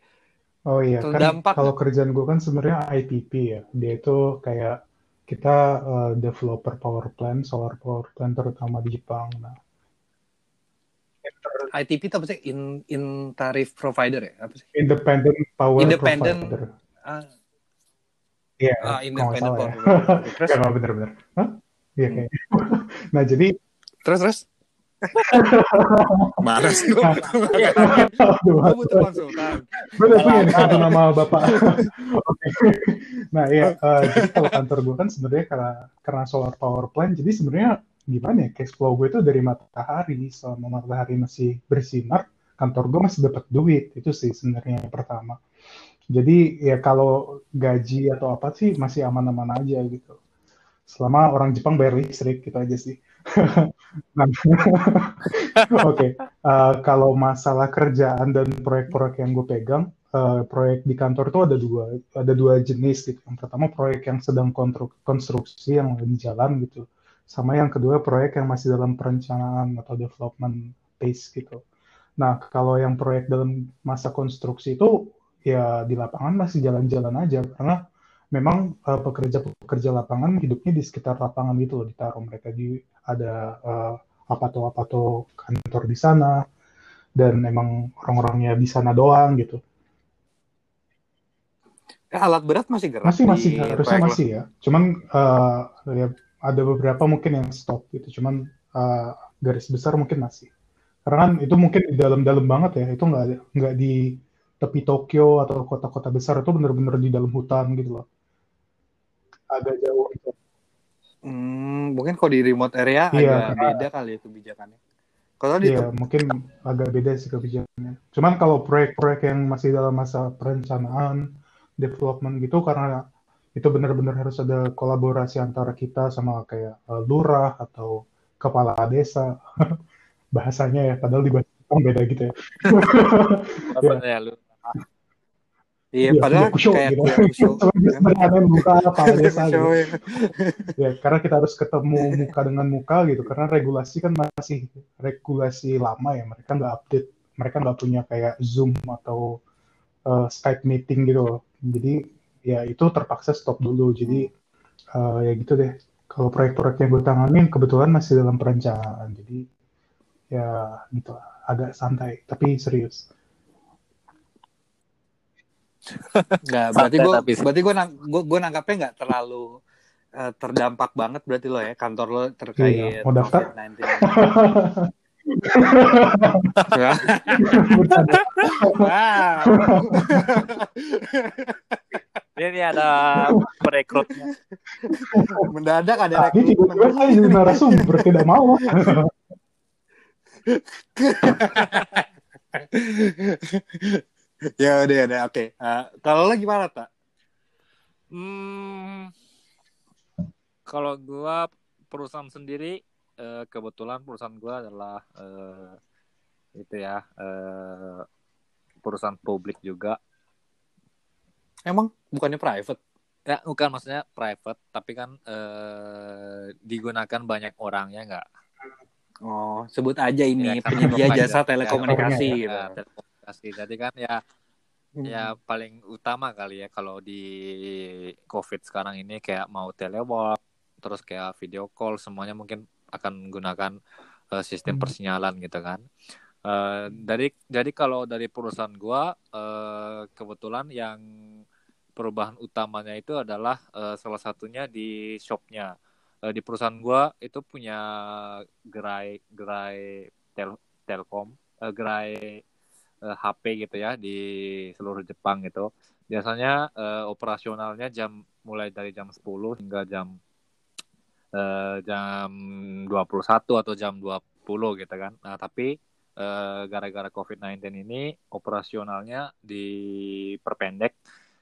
[SPEAKER 4] Oh iya, kan
[SPEAKER 1] Terdampak.
[SPEAKER 4] kalau kerjaan gue kan sebenarnya IPP ya. Dia itu kayak kita uh, developer power plant, solar power plant terutama di Jepang. Nah,
[SPEAKER 1] ITP itu apa sih in in tarif provider ya apa sih
[SPEAKER 4] independent power
[SPEAKER 1] Independent
[SPEAKER 4] provider.
[SPEAKER 1] ah,
[SPEAKER 4] Iya,
[SPEAKER 1] ah,
[SPEAKER 4] kalau nggak
[SPEAKER 1] independent
[SPEAKER 4] ya.
[SPEAKER 1] power provider. terus
[SPEAKER 4] Ya, nggak bener-bener. Hah? Iya
[SPEAKER 1] Hmm.
[SPEAKER 4] kayaknya. Nah, jadi
[SPEAKER 1] terus terus marah sih gue
[SPEAKER 4] Aduh,
[SPEAKER 1] gue butuh konsultan
[SPEAKER 4] Bener punya nih satu nama bapak. Oke. Nah iya, eh, jadi kalau kantor gue kan sebenarnya karena karena solar power plant, jadi sebenarnya gimana ya cash flow gue itu dari matahari, selama matahari masih bersinar, kantor gue masih dapat duit itu sih sebenarnya yang pertama. Jadi ya kalau gaji atau apa sih masih aman-aman aja gitu. Selama orang Jepang bayar listrik gitu aja sih. Nah, Oke, Eh, kalau masalah kerjaan dan proyek-proyek yang gue pegang, eh, proyek di kantor itu ada dua, ada dua jenis gitu. Yang pertama proyek yang sedang konstruksi yang lagi jalan gitu, sama yang kedua proyek yang masih dalam perencanaan atau development phase gitu. Nah, kalau yang proyek dalam masa konstruksi itu ya di lapangan masih jalan-jalan aja karena memang uh, pekerja-pekerja lapangan hidupnya di sekitar lapangan gitu loh, ditaruh mereka di ada uh, apa tuh apa tuh kantor di sana dan emang orang-orangnya di sana doang gitu.
[SPEAKER 1] Eh, alat berat masih gerak
[SPEAKER 4] Masih masih harusnya
[SPEAKER 1] proyek
[SPEAKER 4] masih ya. Cuman uh, ada beberapa mungkin yang stop gitu. Cuman uh, garis besar mungkin masih. Karena kan itu mungkin di dalam-dalam banget ya. Itu nggak nggak di tepi Tokyo atau kota-kota besar itu bener-bener di dalam hutan gitu loh. Agak jauh gitu.
[SPEAKER 1] Hmm, mungkin kalau di remote area
[SPEAKER 4] Iya,
[SPEAKER 1] agak
[SPEAKER 4] karena-
[SPEAKER 1] beda kali ya kebijakannya. Kalau di
[SPEAKER 4] Iya, mungkin agak beda sih kebijakannya. Cuman kalau proyek-proyek yang masih dalam masa perencanaan, development gitu, karena itu benar-benar harus ada kolaborasi antara kita sama kayak uh, lurah atau kepala desa. Bahasanya ya, padahal di bahasa beda gitu ya.
[SPEAKER 3] Apa ya lu?
[SPEAKER 1] Iya,
[SPEAKER 4] Iya,
[SPEAKER 1] padahal
[SPEAKER 4] Kuyakusho
[SPEAKER 1] kayak
[SPEAKER 4] gitu. Buka kepala desa gitu.
[SPEAKER 1] Ya.
[SPEAKER 4] Ya, karena kita harus ketemu muka dengan muka gitu. Karena regulasi kan masih regulasi lama ya. Mereka nggak update. Mereka nggak punya kayak Zoom atau uh, Skype meeting gitu loh. Jadi ya itu terpaksa stop dulu. Jadi uh, ya gitu deh. Kalau proyek-proyek yang gue tanganin kebetulan masih dalam perencanaan. Jadi ya gitu agak santai tapi serius.
[SPEAKER 1] Nggak, berarti gue
[SPEAKER 3] tapi-
[SPEAKER 1] berarti gue nang, gua, gua nangkapnya nggak terlalu eh, terdampak banget berarti lo ya kantor lo terkait
[SPEAKER 4] Iya, mau daftar?
[SPEAKER 1] COVID-19. wow.
[SPEAKER 3] Ini ada perekrutnya.
[SPEAKER 1] Mendadak ada
[SPEAKER 4] Tadi tiba-tiba saya jadi narasumber tidak mau.
[SPEAKER 1] ya udah ya udah oke. Eh, kalau lo gimana tak?
[SPEAKER 3] Hmm, kalau gua perusahaan sendiri eh, kebetulan perusahaan gua adalah eh, itu ya eh, perusahaan publik juga.
[SPEAKER 1] Emang bukannya private?
[SPEAKER 3] Ya bukan maksudnya private tapi kan eh, digunakan banyak orangnya nggak.
[SPEAKER 1] Oh, sebut aja ini
[SPEAKER 3] Ya, karena
[SPEAKER 1] penyedia
[SPEAKER 3] provider.
[SPEAKER 1] jasa telekomunikasi
[SPEAKER 4] Ya,
[SPEAKER 1] gitu.
[SPEAKER 3] Ya, telekomunikasi. Jadi kan ya ya paling utama kali ya kalau di COVID sekarang ini kayak mau telework, terus kayak video call semuanya mungkin akan menggunakan eh, sistem
[SPEAKER 4] Hmm.
[SPEAKER 3] persinyalan gitu kan. Eh, dari jadi kalau dari perusahaan gua eh, kebetulan yang perubahan utamanya itu adalah eh, salah satunya di shopnya. Eh, di perusahaan gua itu punya gerai gerai tel telkom, eh, gerai eh, HP gitu ya di seluruh Jepang gitu. Biasanya eh, operasionalnya jam mulai dari jam 10 hingga jam eh, jam 21 atau jam 20 gitu kan. Nah, tapi eh, gara-gara COVID-19 ini operasionalnya diperpendek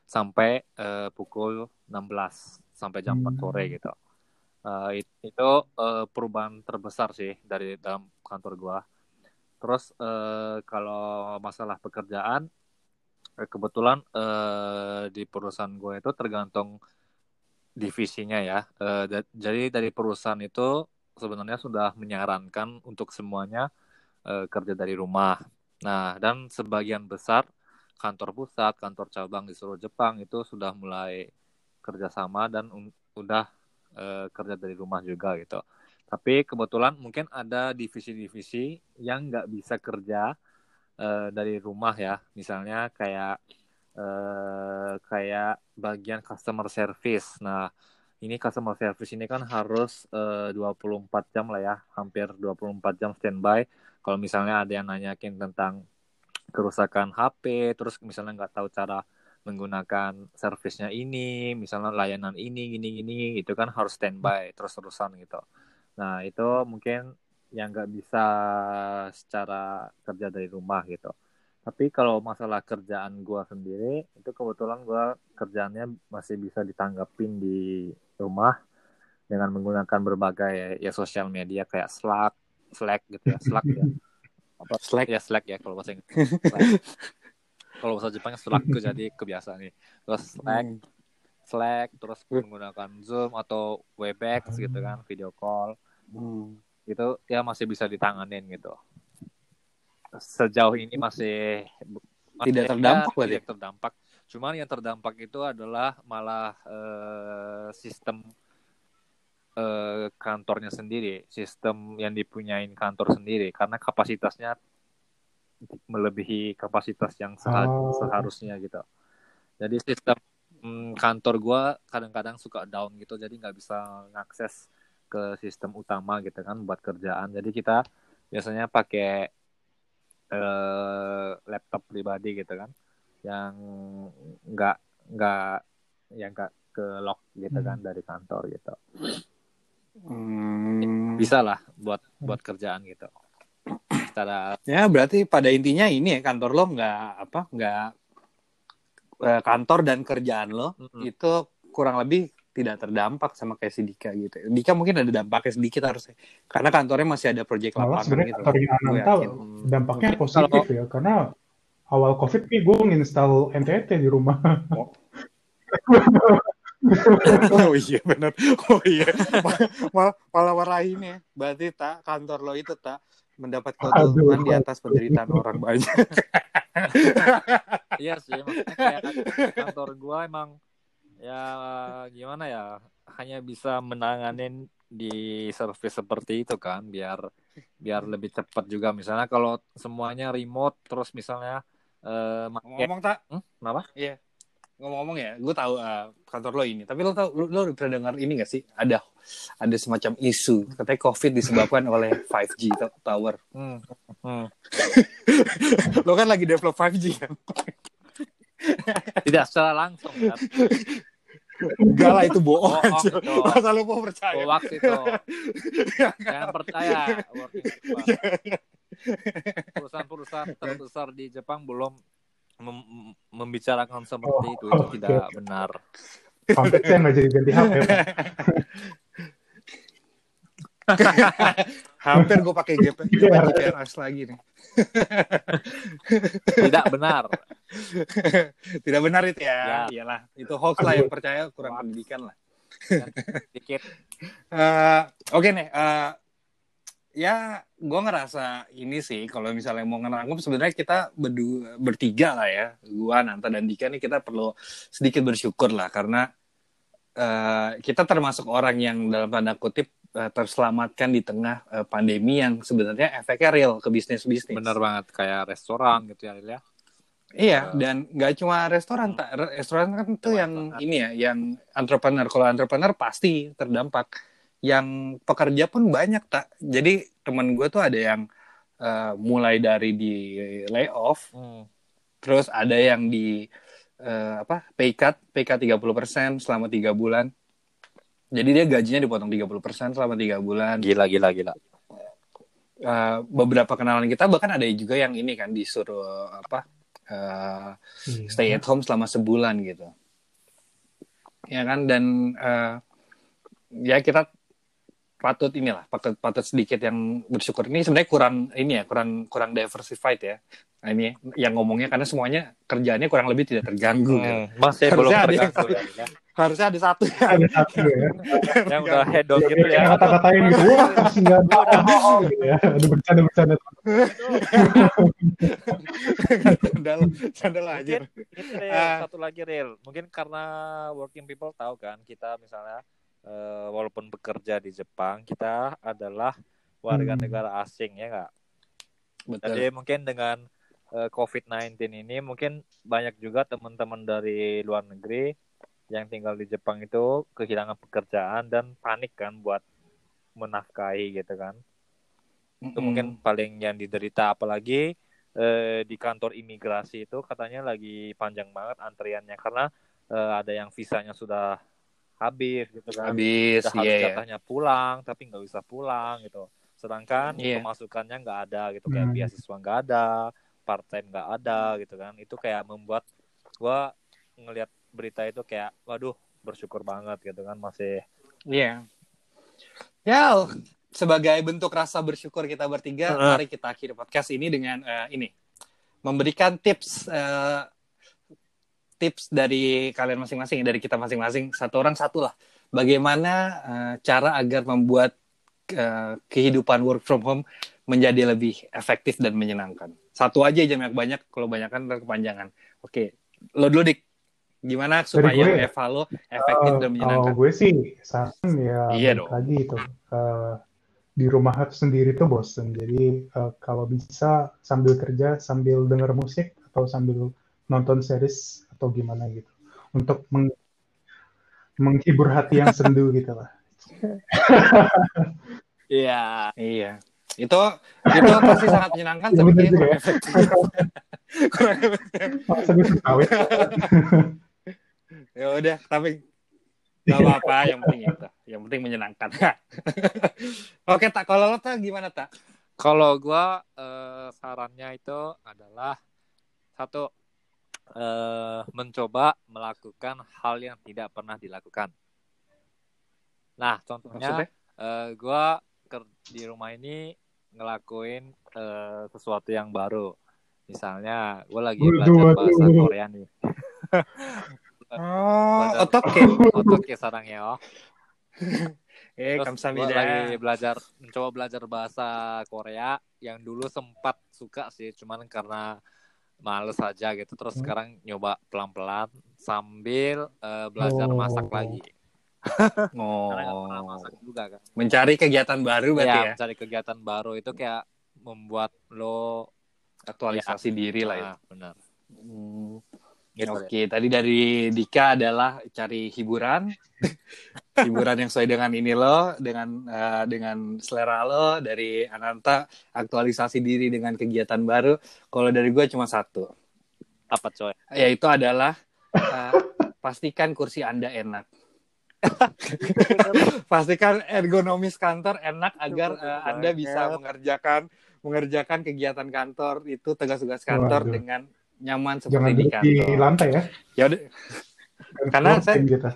[SPEAKER 3] sampai eh, pukul 16 sampai jam 4 sore
[SPEAKER 4] Hmm.
[SPEAKER 3] gitu. It- itu eh, perubahan terbesar sih dari dalam kantor gua. Terus eh, kalau masalah pekerjaan, eh, kebetulan eh, di perusahaan gue itu tergantung divisinya ya. Da- jadi dari perusahaan itu sebenarnya sudah menyarankan untuk semuanya eh, kerja dari rumah. Nah, dan sebagian besar kantor pusat, kantor cabang di seluruh Jepang itu sudah mulai kerjasama dan udah eh, kerja dari rumah juga gitu. Tapi kebetulan mungkin ada divisi-divisi yang nggak bisa kerja eh, dari rumah ya. Misalnya kayak eh, kayak bagian customer service. Nah, ini customer service ini kan harus eh, 24 jam lah ya, hampir 24 jam standby. Kalau misalnya ada yang nanyakin tentang kerusakan HP, terus misalnya nggak tahu cara menggunakan servisnya ini, misalnya layanan ini, gini, gini, itu kan harus standby terus-terusan gitu. Nah, itu mungkin yang nggak bisa secara kerja dari rumah gitu. Tapi kalau masalah kerjaan gua sendiri, itu kebetulan gua kerjaannya masih bisa ditanggapin di rumah dengan menggunakan berbagai ya sosial media kayak Slack, Slack gitu ya, Slack ya. Apa
[SPEAKER 1] Slack.
[SPEAKER 3] ya Slack ya kalau bahasa Inggris. Kalau bahasa Jepang Slack tuh jadi kebiasaan nih. Terus Slack,
[SPEAKER 1] Hmm.
[SPEAKER 3] Slack, terus menggunakan Zoom atau Webex gitu kan, video call
[SPEAKER 1] Hmm.
[SPEAKER 3] itu ya masih bisa ditanganin gitu. Sejauh ini masih
[SPEAKER 1] Tidak
[SPEAKER 3] masih-
[SPEAKER 1] terdampak
[SPEAKER 3] ya, tidak terdampak. Cuman yang terdampak itu adalah malah eh, sistem eh, kantornya sendiri, sistem yang dipunyain kantor sendiri, karena kapasitasnya melebihi kapasitas yang seha-
[SPEAKER 4] Oh.
[SPEAKER 3] seharusnya gitu. Jadi sistem mm, kantor gua kadang-kadang suka down gitu, jadi nggak bisa ngakses ke sistem utama gitu kan buat kerjaan. Jadi kita biasanya pakai eh, laptop pribadi gitu kan, yang nggak nggak yang nggak ke lock gitu kan dari kantor gitu.
[SPEAKER 1] Hmm.
[SPEAKER 3] Bisa lah buat buat kerjaan gitu. Secara
[SPEAKER 1] Ya berarti pada intinya ini ya kantor lo nggak apa nggak eh, kantor dan kerjaan lo
[SPEAKER 3] Mm-mm.
[SPEAKER 1] itu kurang lebih tidak terdampak sama kayak si Dika gitu. Dika mungkin ada dampaknya sedikit harusnya karena kantornya masih ada proyek lapangan
[SPEAKER 4] sebenarnya
[SPEAKER 1] gitu.
[SPEAKER 4] kantornya
[SPEAKER 1] Gue
[SPEAKER 4] Ananta dampaknya
[SPEAKER 3] Mungkin
[SPEAKER 4] positif
[SPEAKER 3] kalau-
[SPEAKER 4] ya karena awal covid nih gue nginstal NTT di rumah
[SPEAKER 1] oh iya benar. Oh iya. Mal malah marahin ya. Berarti tak kantor lo itu tak mendapat keuntungan di atas penderitaan orang banyak.
[SPEAKER 3] Iya sih, maksudnya kayak kantor gua emang ya gimana ya, hanya bisa menanganin di service seperti itu kan, biar biar lebih cepat juga. Misalnya kalau semuanya remote, terus misalnya eh make-
[SPEAKER 1] Ngomong tak?
[SPEAKER 3] Hmm? Kenapa?
[SPEAKER 1] Iya. Ngomong-ngomong ya, gue tahu eh, kantor lo ini. Tapi lo tau, lo, lo pernah dengar ini gak sih? Ada ada semacam isu katanya COVID disebabkan oleh 5G to- tower.
[SPEAKER 3] Hmm. Hmm.
[SPEAKER 1] Lo kan lagi develop 5G kan?
[SPEAKER 3] Tidak secara langsung kan.
[SPEAKER 1] Enggak lah itu bohong.
[SPEAKER 3] Bohong
[SPEAKER 1] aja.
[SPEAKER 3] itu.
[SPEAKER 1] Masa lo mau percaya?
[SPEAKER 3] Hoax itu. Jangan percaya. Perusahaan-perusahaan terbesar di Jepang belum mem- membicarakan seperti itu. Itu
[SPEAKER 4] Oh,
[SPEAKER 3] tidak benar.
[SPEAKER 4] sampai saya nggak jadi ganti HP
[SPEAKER 1] Hampir gue pakai GP,
[SPEAKER 4] Iya.
[SPEAKER 1] GPRS lagi nih.
[SPEAKER 3] Tidak benar.
[SPEAKER 1] Tidak benar itu ya.
[SPEAKER 3] Ya.
[SPEAKER 1] Iyalah, itu hoax lah yang percaya kurang pendidikan lah.
[SPEAKER 3] Sedikit.
[SPEAKER 1] Eh, Oke nih, eh, ya gue ngerasa ini sih kalau misalnya mau ngerangkum sebenarnya kita berdua bertiga lah ya, gua Nanta dan Dika nih kita perlu sedikit bersyukur lah karena eh, kita termasuk orang yang dalam tanda kutip eh, terselamatkan di tengah eh, pandemi yang sebenarnya efeknya real ke bisnis bisnis.
[SPEAKER 3] Benar banget kayak restoran gitu ya, ya.
[SPEAKER 1] Iya,
[SPEAKER 3] Uh,
[SPEAKER 1] dan nggak cuma restoran, tak Re- restoran kan tuh yang
[SPEAKER 3] banget.
[SPEAKER 1] ini ya, yang entrepreneur. Kalau entrepreneur pasti terdampak. Yang pekerja pun banyak tak. Jadi temen gue tuh ada yang eh, mulai dari di layoff,
[SPEAKER 3] Hmm.
[SPEAKER 1] terus ada yang di eh, apa pay cut, pay cut 30% selama tiga bulan. Jadi dia gajinya dipotong 30% selama tiga bulan.
[SPEAKER 3] Gila, gila, gila.
[SPEAKER 1] Eh, beberapa kenalan kita bahkan ada juga yang ini kan disuruh apa eh, stay at home selama sebulan gitu ya kan dan eh, ya kita patut inilah patut patut sedikit yang bersyukur ini sebenarnya kurang ini ya kurang kurang diversified ya Nah, ini yang ngomongnya karena semuanya kerjaannya kurang lebih tidak terganggu kan.
[SPEAKER 3] Hmm. Masih belum
[SPEAKER 1] Harusnya ada yang-
[SPEAKER 3] terganggu ya, Lil, ya.
[SPEAKER 1] harusnya ada satu ya
[SPEAKER 4] ada satu ya
[SPEAKER 3] Yang udah head on gitu ya.
[SPEAKER 4] kata-katain gitu wah masih nggak ada gitu ya ada bercanda-bercanda
[SPEAKER 1] sandal sandal aja
[SPEAKER 3] Mungkin satu lagi real. Mungkin karena working people tahu kan kita misalnya eh, walaupun bekerja di Jepang kita adalah warga
[SPEAKER 4] Hmm.
[SPEAKER 3] negara asing ya nggak.
[SPEAKER 1] betul
[SPEAKER 3] Jadi mungkin dengan eh, COVID-19 ini mungkin banyak juga teman-teman dari luar negeri yang tinggal di Jepang itu kehilangan pekerjaan dan panik kan buat menafkahi gitu kan. Itu mungkin paling yang diderita apalagi eh, di kantor imigrasi itu katanya lagi panjang banget antriannya karena eh, ada yang visanya sudah habis gitu kan.
[SPEAKER 1] habis
[SPEAKER 3] Udah
[SPEAKER 1] iya ya.
[SPEAKER 3] jatahnya pulang tapi nggak bisa pulang gitu. Sedangkan
[SPEAKER 1] Iya.
[SPEAKER 3] pemasukannya nggak ada gitu kayak
[SPEAKER 4] Hmm.
[SPEAKER 3] beasiswa nggak ada, part time nggak ada gitu kan. Itu kayak membuat gua ngelihat berita itu kayak waduh bersyukur banget gitu kan masih
[SPEAKER 1] Iya. Ya, sebagai bentuk rasa bersyukur kita bertiga, mari kita akhiri podcast ini dengan eh, ini memberikan tips eh, tips dari kalian masing-masing, dari kita masing-masing, satu orang satu lah. Bagaimana eh, cara agar membuat eh, kehidupan work from home menjadi lebih efektif dan menyenangkan. Satu aja jangan banyak, kalau banyak kan kepanjangan. Oke, lo dulu dik Gimana supaya
[SPEAKER 4] gue,
[SPEAKER 1] WFH lo efektif
[SPEAKER 4] uh,
[SPEAKER 1] dan menyenangkan?
[SPEAKER 4] Kalau gue sih saran ya
[SPEAKER 1] Iya dong.
[SPEAKER 4] lagi itu uh, di rumah sendiri tuh bosen. Jadi uh, kalau bisa sambil kerja sambil denger musik atau sambil nonton series atau gimana gitu untuk meng- menghibur hati yang sendu gitu lah.
[SPEAKER 3] Iya.
[SPEAKER 1] Iya. Itu itu pasti sangat menyenangkan
[SPEAKER 4] Iya,
[SPEAKER 1] tapi kurang
[SPEAKER 4] ya.
[SPEAKER 1] efektif. kurang efektif.
[SPEAKER 4] Gue.
[SPEAKER 1] Ya udah, tapi gak apa-apa, yang penting itu. Yang penting menyenangkan. Oke, tak kalau lo tak gimana tak?
[SPEAKER 3] Kalau gua eh, sarannya itu adalah satu eh, mencoba melakukan hal yang tidak pernah dilakukan. Nah, contohnya
[SPEAKER 1] Maksudnya?
[SPEAKER 3] eh, gua ker- di rumah ini ngelakuin eh, sesuatu yang baru. Misalnya, gue lagi belajar bahasa Korea nih.
[SPEAKER 1] Oh,
[SPEAKER 3] Belajar-
[SPEAKER 1] otoke.
[SPEAKER 3] Otoke sarangnya.
[SPEAKER 1] Eh,
[SPEAKER 3] Terus
[SPEAKER 1] kamsahamnida.
[SPEAKER 3] lagi belajar mencoba belajar bahasa Korea yang dulu sempat suka sih cuman karena males aja gitu terus
[SPEAKER 4] Hmm.
[SPEAKER 3] sekarang nyoba pelan-pelan sambil eh, belajar
[SPEAKER 4] Oh.
[SPEAKER 3] masak lagi
[SPEAKER 1] Oh.
[SPEAKER 3] karena masak juga kan
[SPEAKER 1] Mencari kegiatan baru berarti
[SPEAKER 3] ya,
[SPEAKER 1] ya.
[SPEAKER 3] mencari kegiatan baru itu kayak membuat lo
[SPEAKER 1] Aktualisasi diri lah ya.
[SPEAKER 3] Ah, benar
[SPEAKER 1] Hmm.
[SPEAKER 3] gitu.
[SPEAKER 1] Oke, tadi dari Dika adalah cari hiburan, hiburan yang sesuai dengan ini lo, dengan eh, dengan selera lo. Dari Ananta aktualisasi diri dengan kegiatan baru. Kalau dari gue cuma satu,
[SPEAKER 3] apa coy
[SPEAKER 1] yaitu adalah eh, pastikan kursi anda enak. pastikan ergonomis kantor enak agar eh, anda bisa mengerjakan mengerjakan kegiatan kantor itu tugas-tugas kantor
[SPEAKER 4] Waduh.
[SPEAKER 1] dengan nyaman
[SPEAKER 4] Jangan
[SPEAKER 1] seperti di
[SPEAKER 4] duduk di
[SPEAKER 1] kantor.
[SPEAKER 4] lantai ya.
[SPEAKER 1] Ya udah, Karena saya-
[SPEAKER 4] Gitu.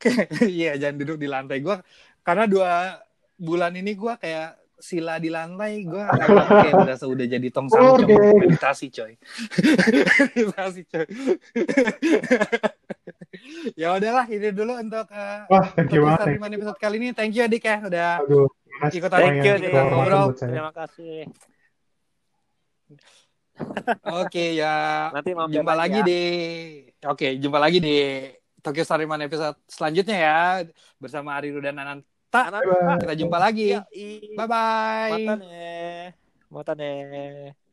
[SPEAKER 1] Iya, jangan duduk di lantai. Gua karena dua bulan ini gua kayak sila di lantai, gua kayak udah udah jadi tong sampah
[SPEAKER 4] Oke.
[SPEAKER 1] meditasi, coy. meditasi, coy. ya udahlah, ini dulu untuk uh,
[SPEAKER 4] Wah, thank you banget.
[SPEAKER 1] Episode kali ini. Thank you Adik ya udah
[SPEAKER 4] Aduh,
[SPEAKER 1] Ikutan-
[SPEAKER 3] thank you
[SPEAKER 1] ikutan
[SPEAKER 4] kehormatan
[SPEAKER 1] ngobrol.
[SPEAKER 3] terima kasih
[SPEAKER 1] Oke ya.
[SPEAKER 3] nanti
[SPEAKER 1] Jumpa lagi
[SPEAKER 3] ya.
[SPEAKER 1] di Oke, jumpa lagi di Tokyo Storyman episode selanjutnya ya bersama Ariru dan Ananta.
[SPEAKER 3] Anak-
[SPEAKER 1] Kita jumpa lagi. Bye bye.
[SPEAKER 3] Mata nih. Mata nih.